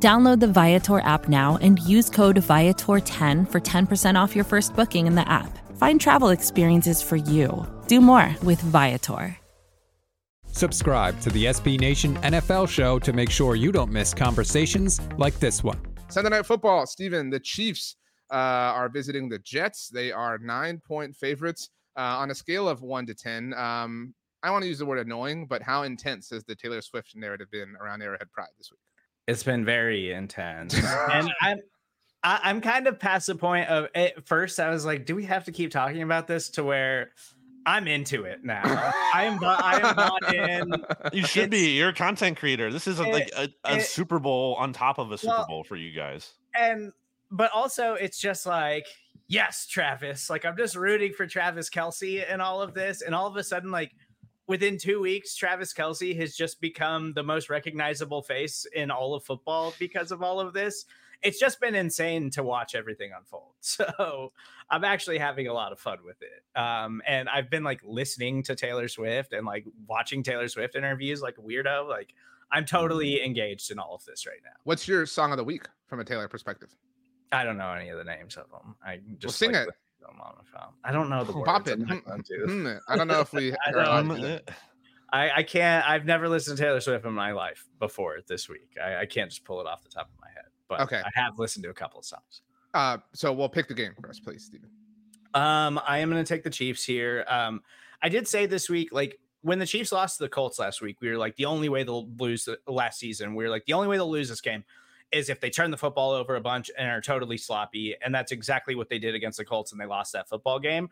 Download the Viator app now and use code Viator10 for 10% off your first booking in the app. Find travel experiences for you. Do more with Viator. Subscribe to the SB Nation NFL show to make sure you don't miss conversations like this one. Sunday Night Football, Steven, the Chiefs uh, are visiting the Jets. They are nine point favorites uh, on a scale of one to 10. Um, I want to use the word annoying, but how intense has the Taylor Swift narrative been around Arrowhead Pride this week? It's been very intense. and I'm I, I'm kind of past the point of at first I was like, do we have to keep talking about this to where I'm into it now. I am I am not in. You should It's- be. You're a content creator. This is a, it- like a, a it- Super Bowl on top of a Super Well, Bowl for you guys. and but also it's just like yes travis like i'm just rooting for travis kelce and all of this and all of a sudden like within two weeks travis kelce has just become the most recognizable face in all of football because of all of this it's just been insane to watch everything unfold so i'm actually having a lot of fun with it um and i've been like listening to taylor swift and like watching taylor swift interviews like a weirdo like i'm totally engaged in all of this right now What's your song of the week from a Taylor perspective? I don't know any of the names of them. I just sing like, it. Listen to on my. I don't know the words. Pop it. I'm not going to. I don't know if we. I don't- to. I, I can't. I've never listened to Taylor Swift in my life before this week. I, I can't just pull it off the top of my head. But Okay. I have listened to a couple of songs. Uh, so we'll pick the game for us, please, Steven. Um, I am going to take the Chiefs here. Um, I did say this week, like when the Chiefs lost to the Colts last week, we were like the only way they'll lose the last season. We were like the only way they'll lose this game is if they turn the football over a bunch and are totally sloppy, and that's exactly what they did against the Colts, and they lost that football game.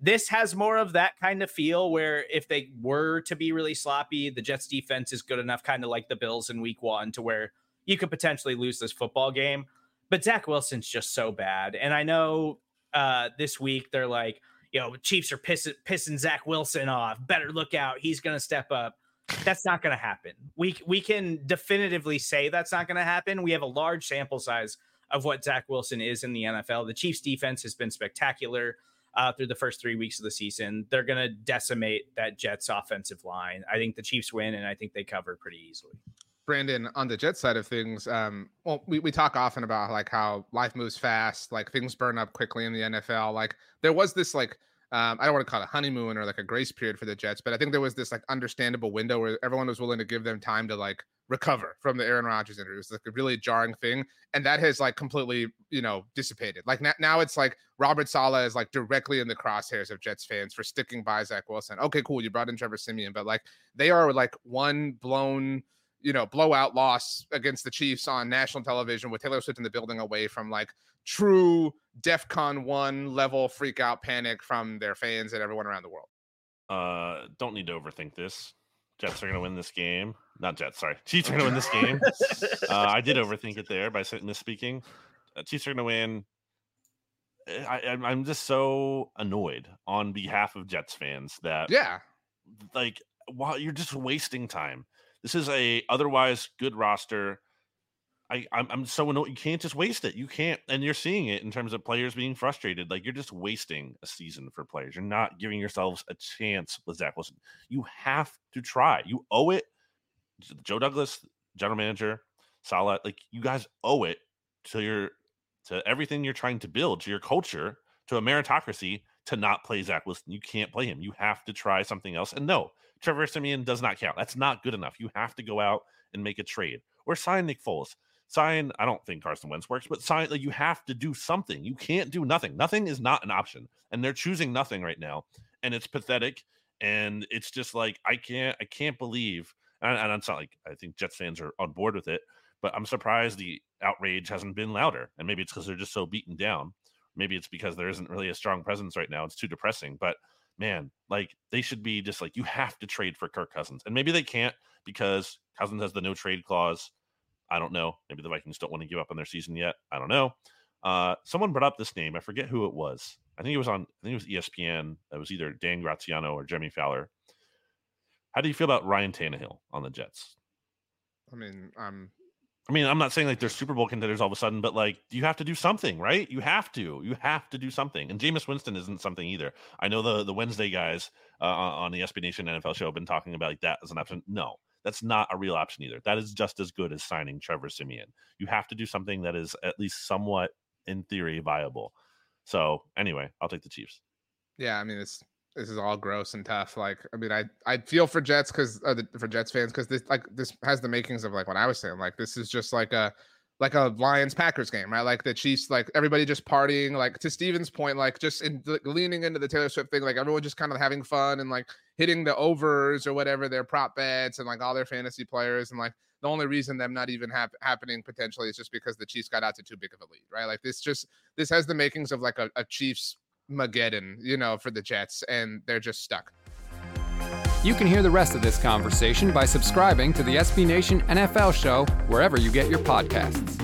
This has more of that kind of feel where if they were to be really sloppy, the Jets defense is good enough, kind of like the Bills in week one, to where you could potentially lose this football game. But Zach Wilson's just so bad. And I know uh, this week they're like, you know, Chiefs are pissing, pissing Zach Wilson off. Better look out. He's going to step up. That's not going to happen. We we can definitively say that's not going to happen. We have a large sample size of what Zach Wilson is in the NFL. The Chiefs defense has been spectacular uh, through the first three weeks of the season. They're going to decimate that Jets offensive line. I think the Chiefs win, and I think they cover pretty easily. Brandon, on the Jet side of things, um, well, we, we talk often about like how life moves fast, like things burn up quickly in the NFL. Like there was this like um, I don't want to call it a honeymoon or like a grace period for the Jets, but I think there was this like understandable window where everyone was willing to give them time to like recover from the Aaron Rodgers injury. It was like a really jarring thing, and that has like completely you know dissipated. Like now, now it's like Robert Saleh is like directly in the crosshairs of Jets fans for sticking by Zach Wilson. Okay, cool, you brought in Trevor Siemian, but like they are like one blown you know, blowout loss against the Chiefs on national television with Taylor Swift in the building away from like true DEFCON one level freak out panic from their fans and everyone around the world. Uh, don't need to overthink this. Jets are going to win this game. Not Jets, sorry. Chiefs are going to win this game. uh, I did overthink it there by saying- misspeaking. Uh, Chiefs are going to win. Eh, I, I'm- I'm just so annoyed on behalf of Jets fans that Yeah. like wow you're just wasting time this is a otherwise good roster. I I'm, I'm so annoyed you can't just waste it. You can't and you're seeing it in terms of players being frustrated. Like you're just wasting a season for players. You're not giving yourselves a chance with zach wilson. You have to try. You owe it joe douglas general manager saleh. Like you guys owe it to your to everything you're trying to build to your culture to a meritocracy to not play Zach Wilson. You can't play him. You have to try something else. And no, Trevor Siemian does not count. That's not good enough. You have to go out and make a trade or sign Nick Foles. Sign, I don't think Carson Wentz works, but sign, like, you have to do something. You can't do nothing. Nothing is not an option. And they're choosing nothing right now. And it's pathetic. And it's just like, I can't, I can't believe, and, and it's not like I think Jets fans are on board with it, but I'm surprised the outrage hasn't been louder. And maybe it's because they're just so beaten down. Maybe it's because there isn't really a strong presence right now. It's too depressing. But man, like they should be just like you have to trade for Kirk Cousins, and maybe they can't because Cousins has the no trade clause. I don't know. Maybe the Vikings don't want to give up on their season yet. I don't know. Uh, someone brought up this name. I forget who it was. I think it was on. I think it was ESPN. It was either Dan Graziano or Jeremy Fowler. How do you feel about Ryan Tannehill on the Jets? I mean, I'm I mean, I'm not saying like they're Super Bowl contenders all of a sudden, but like you have to do something, right? You have to. You have to do something. And Jameis Winston isn't something either. I know the the Wednesday guys uh, on the SB Nation NFL show have been talking about like that as an option. No, that's not a real option either. That is just as good as signing Trevor Siemian. You have to do something that is at least somewhat, in theory, viable. So anyway, I'll take the Chiefs. Yeah, I mean it's this is all gross and tough. Like, I mean, I I feel for Jets because uh, for Jets fans because this like this has the makings of like what I was saying. Like, this is just like a like a Lions Packers game, right? Like the Chiefs, like everybody just partying. Like to Steven's point, like just in like, leaning into the Taylor Swift thing, like everyone just kind of having fun and like hitting the overs or whatever their prop bets and like all their fantasy players and like the only reason them not even hap- happening potentially is just because the Chiefs got out to too big of a lead, right? Like this just this has the makings of like a, a Chiefs Mageddon, you know, for the Jets, and they're just stuck. You can hear the rest of this conversation by subscribing to the SB Nation NFL show wherever you get your podcasts.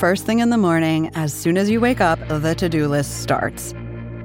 First thing in the morning, as soon as you wake up, the to do list starts.